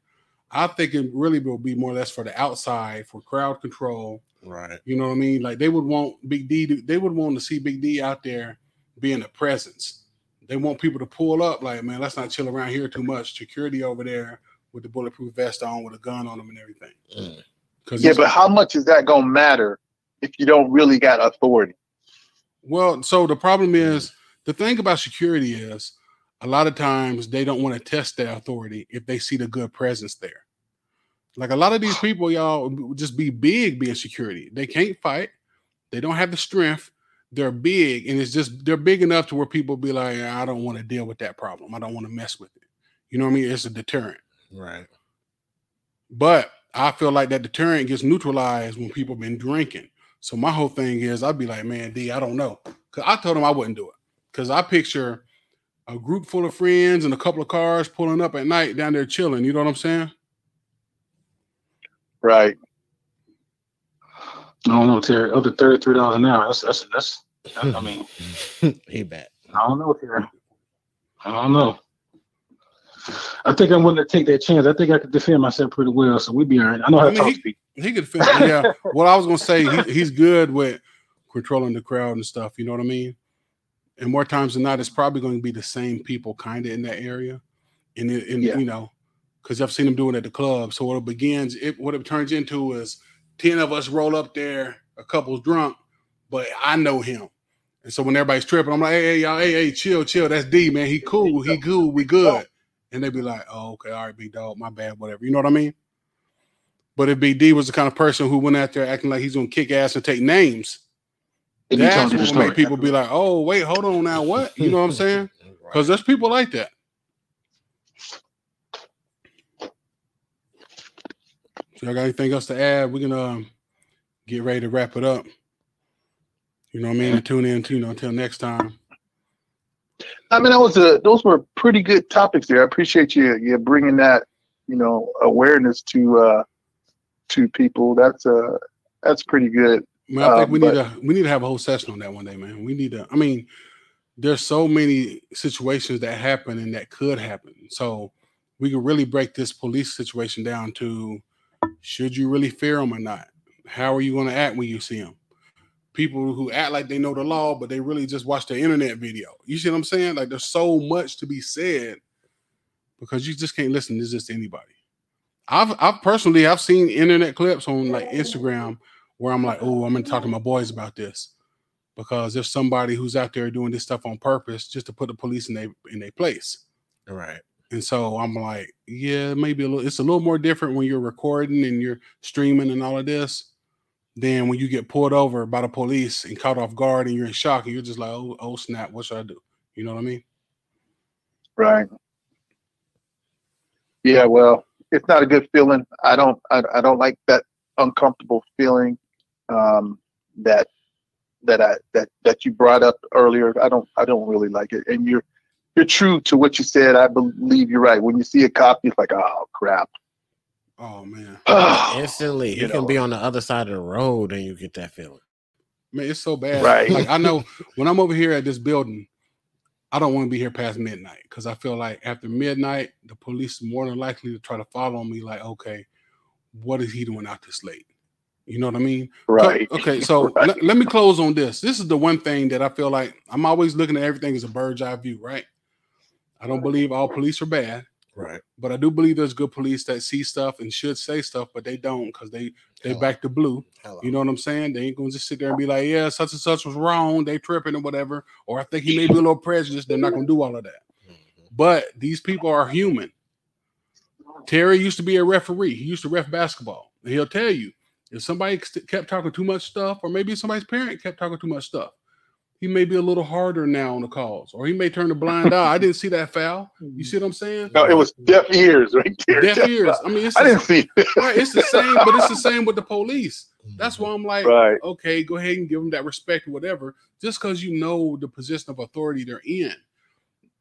I think it really will be more or less for the outside for crowd control. Right. You know what I mean? Like they would want Big D. To, they would want to see Big D out there being a presence. They want people to pull up. Like, man, let's not chill around here too much. Security over there with the bulletproof vest on, with a gun on them and everything. Mm. Yeah, but how much is that gonna matter if you don't really got authority? Well, so the problem is the thing about security is a lot of times they don't want to test their authority if they see the good presence there. Like a lot of these people, y'all just be big being security. They can't fight. They don't have the strength. They're big, and it's just they're big enough to where people be like, I don't want to deal with that problem. I don't want to mess with it. You know what I mean? It's a deterrent. Right. But I feel like that deterrent gets neutralized when people been drinking. So my whole thing is I'd be like, man, D, I don't know. Cause I told him I wouldn't do it. Cause I picture a group full of friends and a couple of cars pulling up at night down there chilling. You know what I'm saying? Right. I don't know, Terry. Up to thirty three dollars an hour. That's that's that's. I mean, he bet. I don't know, Terry. I don't know. I think I'm willing to take that chance. I think I could defend myself pretty well, so we'd be all right. I know how I to mean, talk to people. He could fit. Yeah. what I was gonna say, he, he's good with controlling the crowd and stuff. You know what I mean? And more times than not, it's probably going to be the same people kind of in that area. And, and Yeah. you know, because I've seen them doing it at the club. So what it begins, it what it turns into is ten of us roll up there, a couple's drunk, but I know him. And so when everybody's tripping, I'm like, hey, hey, y'all, hey, hey, chill, chill. That's D, man. He cool. He cool. We good. And they'd be like, oh, okay, all right, big dog, my bad, whatever. You know what I mean? But if BD was the kind of person who went out there acting like he's gonna kick ass and take names, If you that's what you make people be like, "Oh, wait, hold on now, what?" You know what I'm saying? Because there's people like that. So y'all got anything else to add? We can um, get ready to wrap it up. You know what I mean? And tune in, to, you know, until next time. I mean, that was a those were pretty good topics there. I appreciate you you bringing that you know awareness to uh to people. That's uh that's pretty good. Man, I think Uh, we but- need to we need to have a whole session on that one day, man. We need to. I mean, there's so many situations that happen and that could happen. So we could really break this police situation down to: should you really fear them or not? How are you going to act when you see them? People who act like they know the law, but they really just watch the internet video. You see what I'm saying? Like there's so much to be said because you just can't listen to this just anybody. I've I've personally I've seen internet clips on like Instagram where I'm like, oh, I'm gonna talk to my boys about this because there's somebody who's out there doing this stuff on purpose just to put the police in their in their place. Right. And so I'm like, yeah, maybe a little. It's a little more different when you're recording and you're streaming and all of this than when you get pulled over by the police and caught off guard and you're in shock and you're just like, oh, oh snap, what should I do? You know what I mean? Right. Yeah, well, it's not a good feeling. I don't I, I don't like that uncomfortable feeling um that that I that that you brought up earlier. I don't I don't really like it. And you're you're true to what you said. I believe you're right. When you see a cop, you're like, oh crap. Oh man, Instantly, You you can know. be on the other side of the road and you get that feeling. man, it's so bad. Right. Like I know when I'm over here at this building, I don't want to be here past midnight because I feel like after midnight, the police is more than likely to try to follow me. Like, okay, what is he doing out this late? You know what I mean? Right. Okay, so Right. let, let me close on this. This is the one thing that I feel like I'm always looking at everything as a bird's eye view, right? I don't believe all police are bad, Right. but I do believe there's good police that see stuff and should say stuff, but they don't because they they Hello. back to blue. Hello. You know what I'm saying? They ain't gonna just sit there and be like, yeah, such and such was wrong, they tripping or whatever. Or I think he may be a little prejudiced. They're not gonna do all of that. Mhm. But these people are human. Terry used to be a referee. He used to ref basketball. And he'll tell you if somebody kept talking too much stuff, or maybe somebody's parent kept talking too much stuff, he may be a little harder now on the calls, or he may turn a blind eye. I didn't see that foul. You hmm. see what I'm saying? No, it was deaf ears right there. Deaf ears. I mean, it's I the, didn't see it. right, it's the same, but it's the same with the police. That's why I'm like, Right. okay, go ahead and give them that respect or whatever, just because you know the position of authority they're in.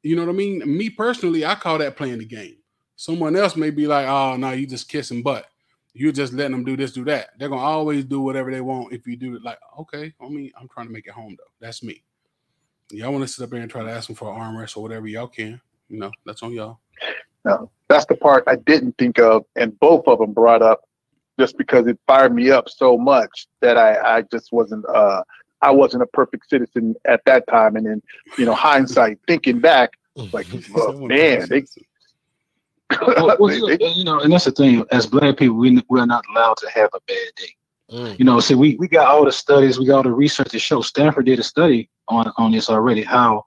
You know what I mean? Me personally, I call that playing the game. Someone else may be like, ah, oh, no, you just kissing butt. You're just letting them do this, do that. They're gonna always do whatever they want if you do it. Like, okay, I mean, I'm trying to make it home though. That's me. Y'all want to sit up there and try to ask them for an arm wrestle or whatever y'all can. You know, that's on y'all. No, that's the part I didn't think of, and both of them brought up just because it fired me up so much that I, I just wasn't uh I wasn't a perfect citizen at that time. And then, you know, hindsight, thinking back, like, oh, man, they, Well, well, you know, and that's the thing. As black people, we we're not allowed to have a bad day. Mm. You know, see, we, we got all the studies, we got all the research to show. Stanford did a study on on this already. How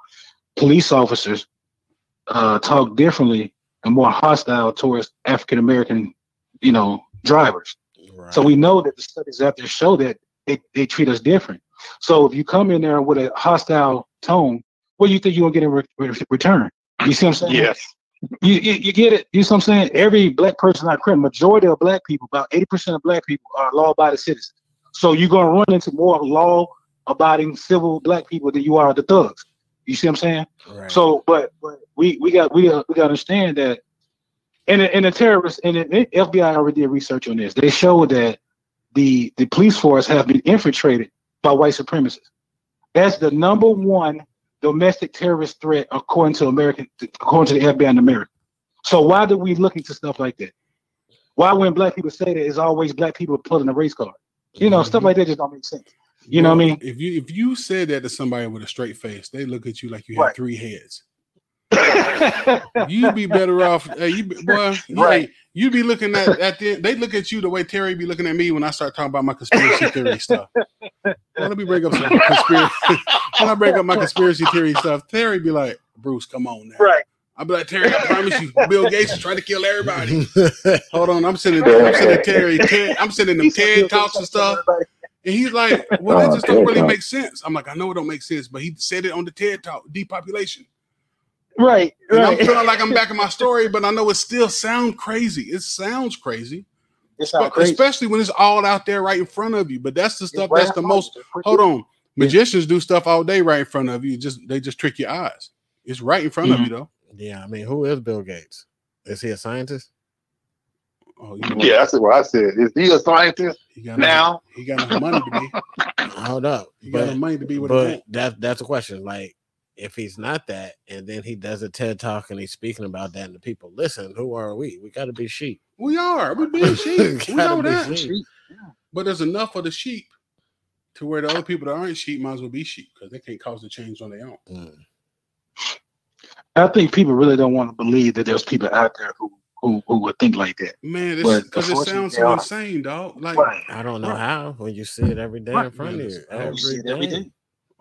police officers uh, talk differently and more hostile towards African American, you know, drivers. Right. So we know that the studies out there show that they, they treat us different. So if you come in there with a hostile tone, what do you think you're gonna get in re- re- return? You see what I'm saying? yes, You, you you get it. You see what I'm saying? Every black person not criminal. Majority of black people, about 80% of black people are law-abiding citizens. So you're gonna run into more law-abiding civil black people than you are the thugs. You see what I'm saying? right. So, but but we we got we got we got to understand that, and and the terrorists and the FBI already did research on this. They showed that the the police force have been infiltrated by white supremacists. That's the number one domestic terrorist threat according to American according to the FBI in America. So why do we look into stuff like that? Why when black people say that it's always black people pulling a race card? You know, stuff like that just don't make sense. You know what I mean? If you if you said that to somebody with a straight face, they look at you like you have Right. three heads. You'd be better off. Hey, you be, boy, you- Right. You'd be looking at at the, they look at you the way Terry be looking at me when I start talking about my conspiracy theory stuff. Well, let me break up some conspiracy. when I break up my conspiracy theory stuff, Terry be like, Bruce, come on now. right. I'll be like, Terry, I promise you, Bill Gates is trying to kill everybody. Hold on, I'm sending, I'm sending Terry, Ted, I'm sending them TED talks and stuff. And he's like, well, that Oh, just don't really make sense. I'm like, I know it don't make sense, but he said it on the TED Talk, depopulation. Right. And I'm feeling like I'm back in my story, but I know it still sounds crazy. It sounds crazy, It sounds crazy. especially when it's all out there right in front of you. But that's the stuff Right that's the most. Hold on, magicians do stuff all day right in front of you. Just they just trick your eyes. It's right in front of Mm-hmm. you though. yeah, I mean, who is Bill Gates? Is he a scientist? Oh, you know yeah, that's what I said. Is he a scientist He got now? Enough, he got enough money to be. Hold up. He got But, enough money to be what he but want. that that's a question. Like, if he's not that, and then he does a TED talk and he's speaking about that, and the people listen, who are we? We got to be sheep. We are. We're being sheep. we know that. sheep. But there's enough of the sheep to where the other people that aren't sheep might as well be sheep because they can't cause the change on their own. Mm. I think people really don't want to believe that there's people out there who who, who would think like that. Man, because it sounds so insane, dog. Like, Right. I don't know Right. how when you see it every day in front of you. Every every day. day.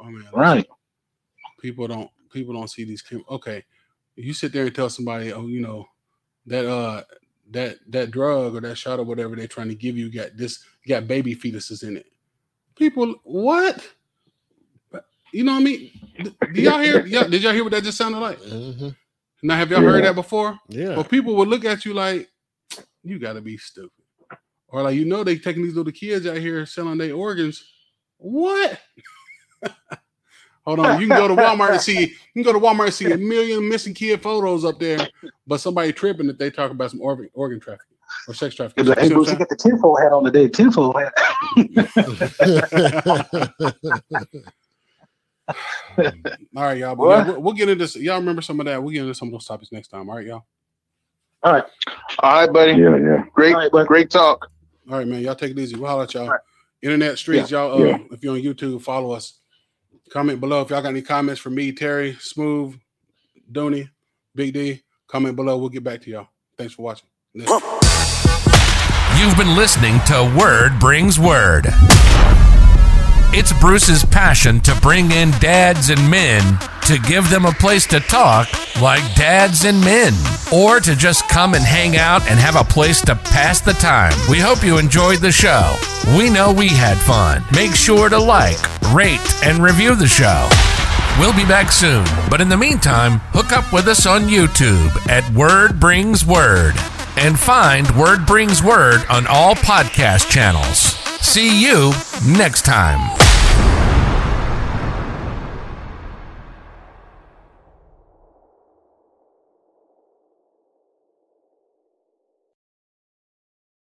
oh man, Right. People don't people don't see these. cam- Okay, you sit there and tell somebody, oh, you know, that uh that that drug or that shot or whatever they're trying to give you got this got baby fetuses in it. People, what? You know what I mean? Did y'all hear? Y'all, did y'all hear what that just sounded like? Mhm. Now, have y'all heard that before? Yeah. Well, people would look at you like, you got to be stupid. Or like, you know, they taking these little kids out here selling their organs. What? Hold on. You can go to Walmart and see, you can go to Walmart and see a million missing kid photos up there, but somebody tripping that they talk about some organ, organ trafficking or sex trafficking. It's like, hey, see Bruce, what you got the tinfoil hat on today. Tinfoil hat. saying? All right, y'all. But yeah, we'll, we'll get into this. Y'all remember some of that. We'll get into some of those topics next time. All right, y'all. All right. All right, buddy. Yeah, yeah. Great, All right, bud. great talk. All right, man. Y'all take it easy. We'll holler at y'all. All right. Internet streets, y'all. Uh, Yeah. If you're on YouTube, follow us. Comment below if y'all got any comments for me, Terry, Smooth, Doony, Big D. Comment below. We'll get back to y'all. Thanks for watching. You've been listening to Word Brings Word. It's Bruce's passion to bring in dads and men to give them a place to talk like dads and men, or to just come and hang out and have a place to pass the time. We hope you enjoyed the show. We know we had fun. Make sure to like, rate, and review the show. We'll be back soon, but in the meantime, hook up with us on YouTube at Word Brings Word and find Word Brings Word on all podcast channels. See you next time.